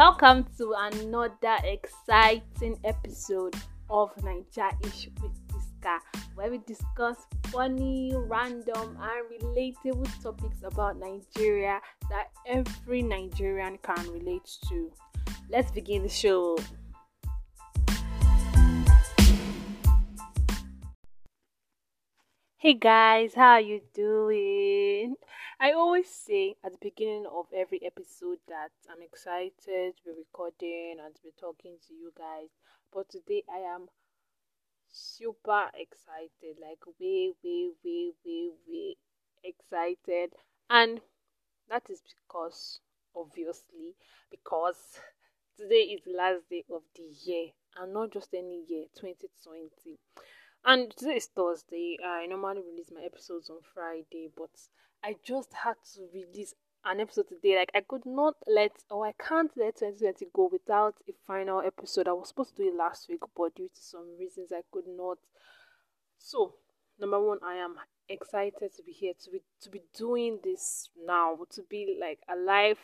Welcome to another exciting episode of Niger Ish with Iska, where we discuss funny, random, and relatable topics about Nigeria that every Nigerian can relate to. Let's begin the show. Hey guys, how are you doing? I always say at the beginning of every episode that I'm excited to be recording and to be talking to you guys. But today I am super excited, like way, way, way, way, way excited. And that is because, obviously, because today is the last day of the year and not just any year, 2020 and today is Thursday. I normally release my episodes on Friday, but I just had to release an episode today. Like I could not let or I can't let 2020 go without a final episode. I was supposed to do it last week, but due to some reasons I could not. So number one, I am excited to be here to be to be doing this now, to be like alive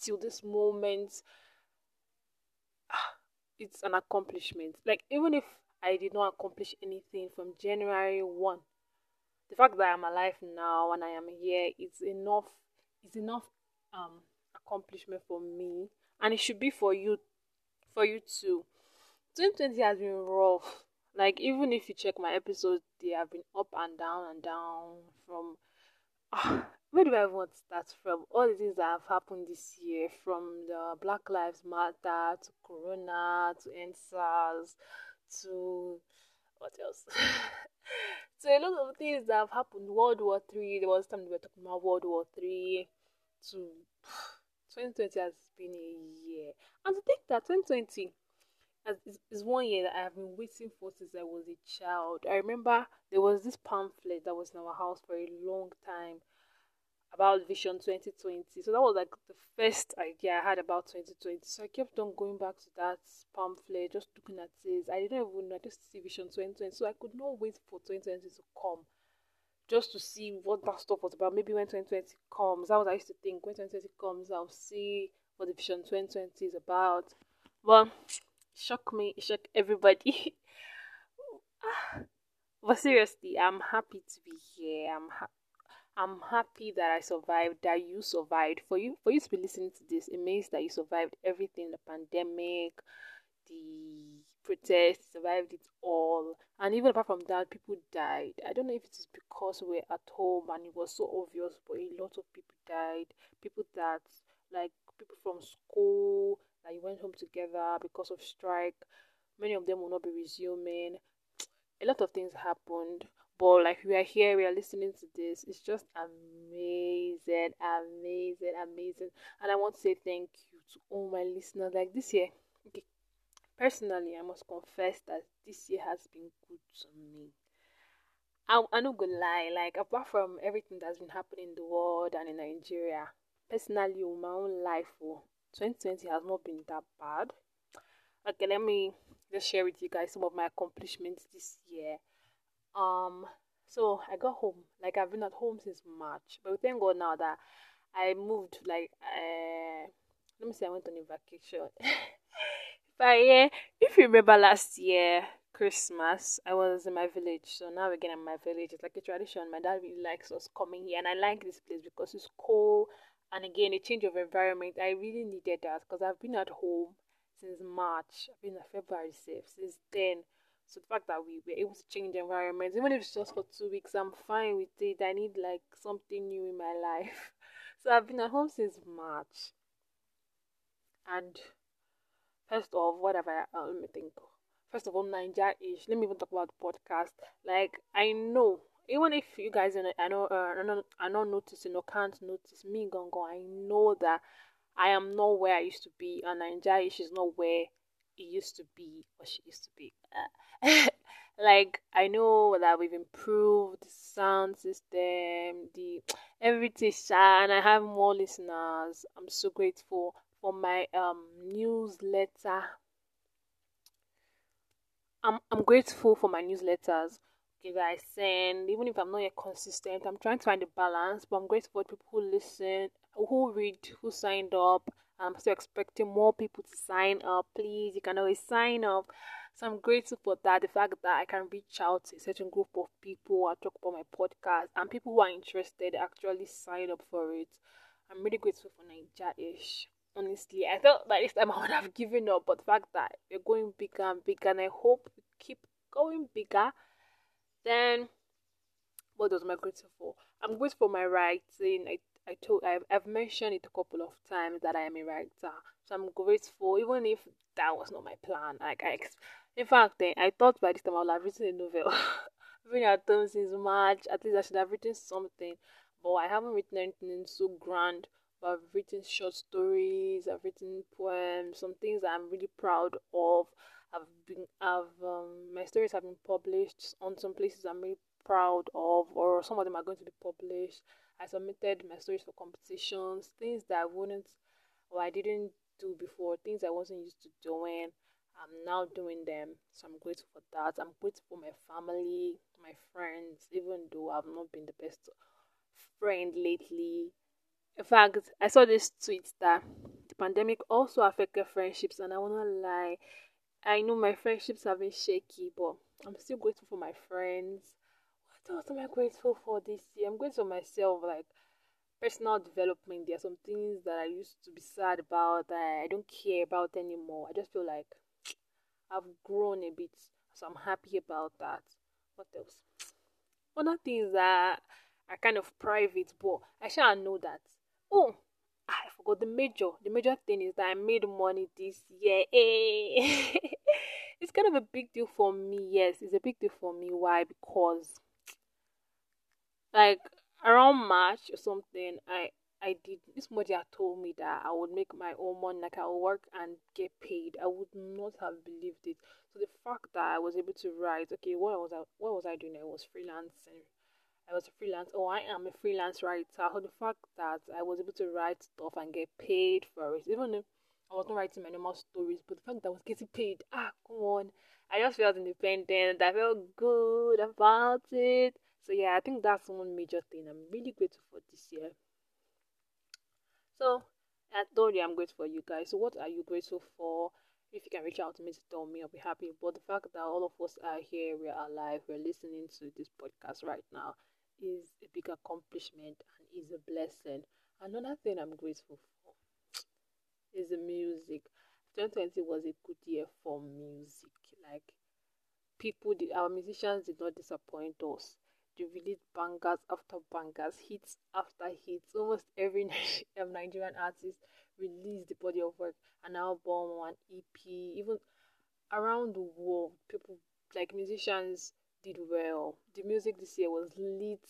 till this moment. It's an accomplishment. Like even if I did not accomplish anything from January 1. The fact that I'm alive now and I am here is enough is enough um accomplishment for me and it should be for you for you too. 2020 has been rough. Like even if you check my episodes, they have been up and down and down from uh, where do I want to start from? All the things that have happened this year, from the Black Lives Matter to Corona to EndSARS to what else? so a lot of things that have happened. World War Three. There was time we were talking about World War Three. To 2020 has been a year, and to think that 2020 is, is one year that I have been waiting for since I was a child. I remember there was this pamphlet that was in our house for a long time about Vision 2020. So that was like the first idea I had about 2020. So I kept on going back to that pamphlet, just looking at it. I didn't even know, I just see Vision 2020. So I could not wait for 2020 to come just to see what that stuff was about. Maybe when 2020 comes, that was I used to think when 2020 comes, I'll see what the Vision 2020 is about. Well, shock me, shock everybody. Ah, but seriously, I'm happy to be here. I'm happy I'm happy that I survived, that you survived. For you, for you to be listening to this, it means that you survived everything: the pandemic, the protests, survived it all. And even apart from that, people died. I don't know if it is because we're at home and it was so obvious, but a lot of people died. People that, like people from school, that you went home together because of strike. Many of them will not be resuming. A lot of things happened but like we are here we are listening to this. It's just amazing amazing amazing. And i want to say thank you to all my listeners. Like this year okay personally i must confess that this year has been good to me. I, i'm not gonna lie like apart from everything that's been happening in the world and in nigeria personally in my own life oh, 2020 has not been that bad. Okay let me just share with you guys some of my accomplishments this year um, so I got home. Like I've been at home since March, but thank God now that I moved. Like, uh, let me say I went on a vacation. but yeah, if you remember last year Christmas, I was in my village. So now again in my village. It's like a tradition. My dad really likes us coming here, and I like this place because it's cool. And again, a change of environment. I really needed that because I've been at home since March. I've been at February safe since then. So the fact that we were able to change environments, even if it's just for two weeks, I'm fine with it. I need like something new in my life. So I've been at home since March. And first of what have I uh, let me think. First of all, Naija-ish. Let me even talk about podcast. Like I know, even if you guys are I know uh, are not are not noticing or can't notice me, Gongo, I know that I am not where I used to be, and Naija-ish is not where it used to be or she used to be. like I know that we've improved the sound system, the everything, and I have more listeners. I'm so grateful for my um newsletter. I'm I'm grateful for my newsletters. Okay, I send, even if I'm not yet consistent, I'm trying to find a balance. But I'm grateful for people who listen, who read, who signed up, Um, I'm still expecting more people to sign up. Please, you can always sign up. So I'm grateful for that. The fact that I can reach out to a certain group of people I talk about my podcast and people who are interested actually sign up for it. I'm really grateful for Naija-ish. Honestly, I thought by this time I would have given up, but the fact that we're going bigger and bigger, and I hope we keep going bigger, then what was my grateful for? I'm grateful for my writing. I I told I've, I've mentioned it a couple of times that I am a writer, so I'm grateful, even if that was not my plan. Like I, in fact, then I thought by this time I would have written a novel. I've been at home since March. At least I should have written something, but I haven't written anything so grand. But I've written short stories. I've written poems. Some things I'm really proud of. I've been, I've um, my stories have been published on some places I'm really proud of, or some of them are going to be published. I submitted my stories for competitions, things that I wouldn't or I didn't do before, things I wasn't used to doing. I'm now doing them, so I'm grateful for that. I'm grateful for my family, my friends, even though I've not been the best friend lately. In fact, I saw this tweet that the pandemic also affected friendships, and I wanna lie. I know my friendships have been shaky, but I'm still grateful for my friends. What else am I grateful for this year? I'm grateful for myself, like personal development. There are some things that I used to be sad about that I don't care about anymore. I just feel like I've grown a bit, so I'm happy about that. What else? Other things that are kind of private, but I shall know that. Oh, ah, I forgot the major. The major thing is that I made money this year. It's kind of a big deal for me. Yes, it's a big deal for me. Why? Because like around March or something, I I did this mother told me that I would make my own money, like I would work and get paid. I would not have believed it. So the fact that I was able to write, okay, what was I what was I doing? I was freelancing. I was a freelance. Oh, I am a freelance writer. So the fact that I was able to write stuff and get paid for it, even if I was not writing my normal stories, but the fact that I was getting paid, ah, come on. I just felt independent. I felt good about it. So yeah, I think that's one major thing I'm really grateful for this year. So I told I'm grateful for you guys. So what are you grateful for? If you can reach out to me to tell me, I'll be happy. But the fact that all of us are here, we're alive, we're listening to this podcast right now is a big accomplishment and is a blessing. Another thing I'm grateful for is the music. 2020 was a good year for music. Like people, did, our musicians did not disappoint us released bangers after bangers, hits after hits. Almost every Nigerian artist released the body of work, an album, an EP, even around the world. People like musicians did well. The music this year was lit.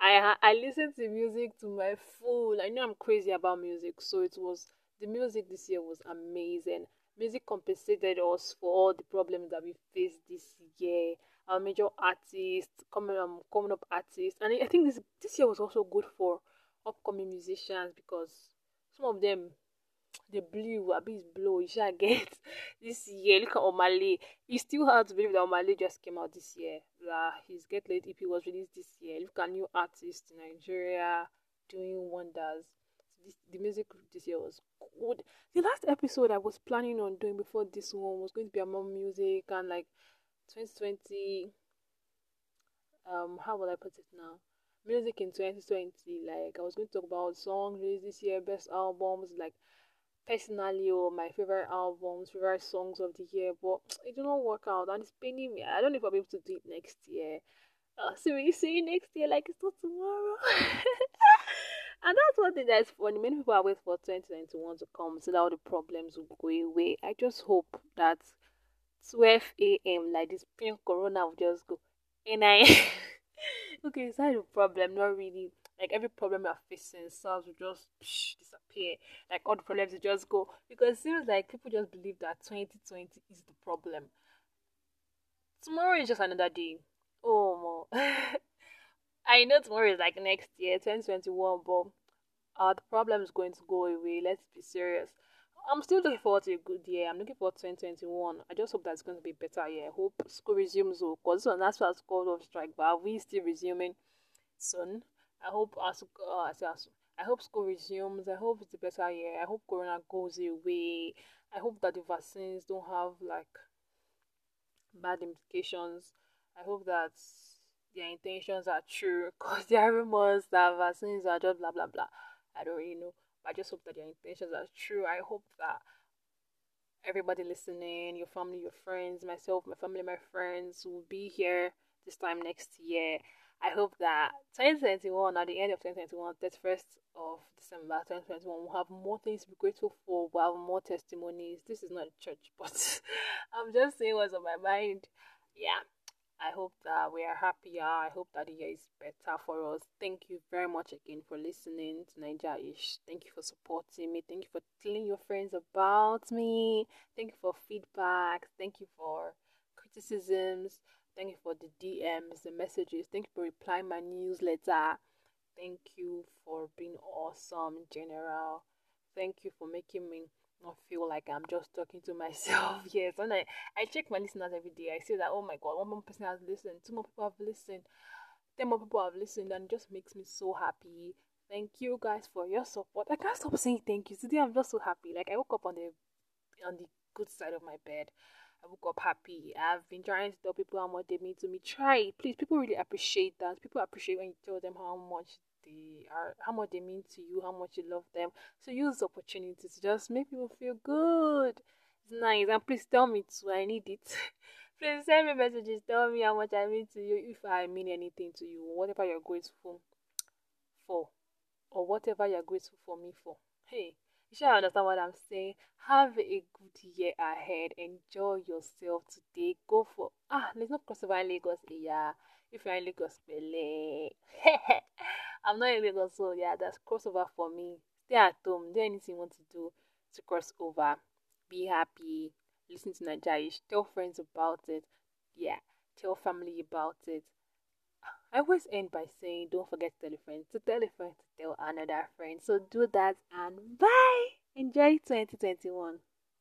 I I listened to music to my full. I know I'm crazy about music, so it was the music this year was amazing. Music compensated us for all the problems that we faced this year our major artists, coming um coming up artists, and I think this this year was also good for upcoming musicians because some of them they blew a bit blow. You should get this year. Look at Lay. You still hard to believe that Omah Lay just came out this year. That his Get Layd EP was released this year. Look at new artists in Nigeria doing wonders. This, the music this year was good. The last episode I was planning on doing before this one was going to be about music and like 2020 um how will I put it now? Music in 2020, like I was going to talk about songs released this year, best albums, like personally or my favorite albums, favorite songs of the year, but it did not work out and it's paining me. I don't know if I'll be able to do it next year. Uh, so you say next year like it's not tomorrow. and that's one thing that's funny. Many people are waiting for 2021 to come so that all the problems will go away. I just hope that 12 a.m. like this pink corona will just go. And I okay, it's not a problem, not really. Like every problem you're facing, SARS will just psh, disappear. Like all the problems will just go. Because it seems like people just believe that 2020 is the problem. Tomorrow is just another day. Oh. I know tomorrow is like next year, 2021, but uh, the problem is going to go away. Let's be serious. I'm still looking forward to a good year. I'm looking forward to 2021. I just hope that's going to be better year. I hope school resumes because oh, that's what called off strike, but we still resuming soon. I hope as uh, I hope school resumes. I hope it's a better year. I hope Corona goes away. I hope that the vaccines don't have like bad implications. I hope that their intentions are true because there are rumors that vaccines are just blah blah blah. I don't really know. I just hope that your intentions are true. I hope that everybody listening, your family, your friends, myself, my family, my friends will be here this time next year. I hope that 2021, at the end of 2021, 31st of December 2021, we'll have more things to be grateful for. We'll have more testimonies. This is not a church, but I'm just saying what's on my mind. Yeah. I hope that we are happier. I hope that the year is better for us. Thank you very much again for listening to Naija-ish. Thank you for supporting me. Thank you for telling your friends about me. Thank you for feedback. Thank you for criticisms. Thank you for the DMs, the messages. Thank you for replying my newsletter. Thank you for being awesome in general. Thank you for making me not feel like I'm just talking to myself. yes, and I, I check my listeners every day, I see that, oh my God, one more person has listened, two more people have listened, ten more people have listened, and it just makes me so happy. Thank you guys for your support. I can't stop saying thank you. Today I'm just so happy. Like I woke up on the on the good side of my bed. I woke up happy. I've been trying to tell people how much they mean to me. Try please. People really appreciate that. People appreciate when you tell them how much they are, how much they mean to you, how much you love them. So use the opportunity to just make people feel good. It's nice, and please tell me too. I need it. please send me messages. Tell me how much I mean to you. If I mean anything to you, whatever you're grateful for, or whatever you're grateful for me for. Hey. You should understand what I'm saying. Have a good year ahead. Enjoy yourself today. Go for ah, let's not cross over Lagos. Yeah, if you're in Lagos, Pele. I'm not in Lagos, so yeah, that's crossover for me. Stay at home, do anything you want to do to cross over. Be happy, listen to Naija-ish, tell friends about it. Yeah, tell family about it. I always end by saying, don't forget to tell a friend, to tell a friend, to tell another friend. So do that and bye. Enjoy 2021.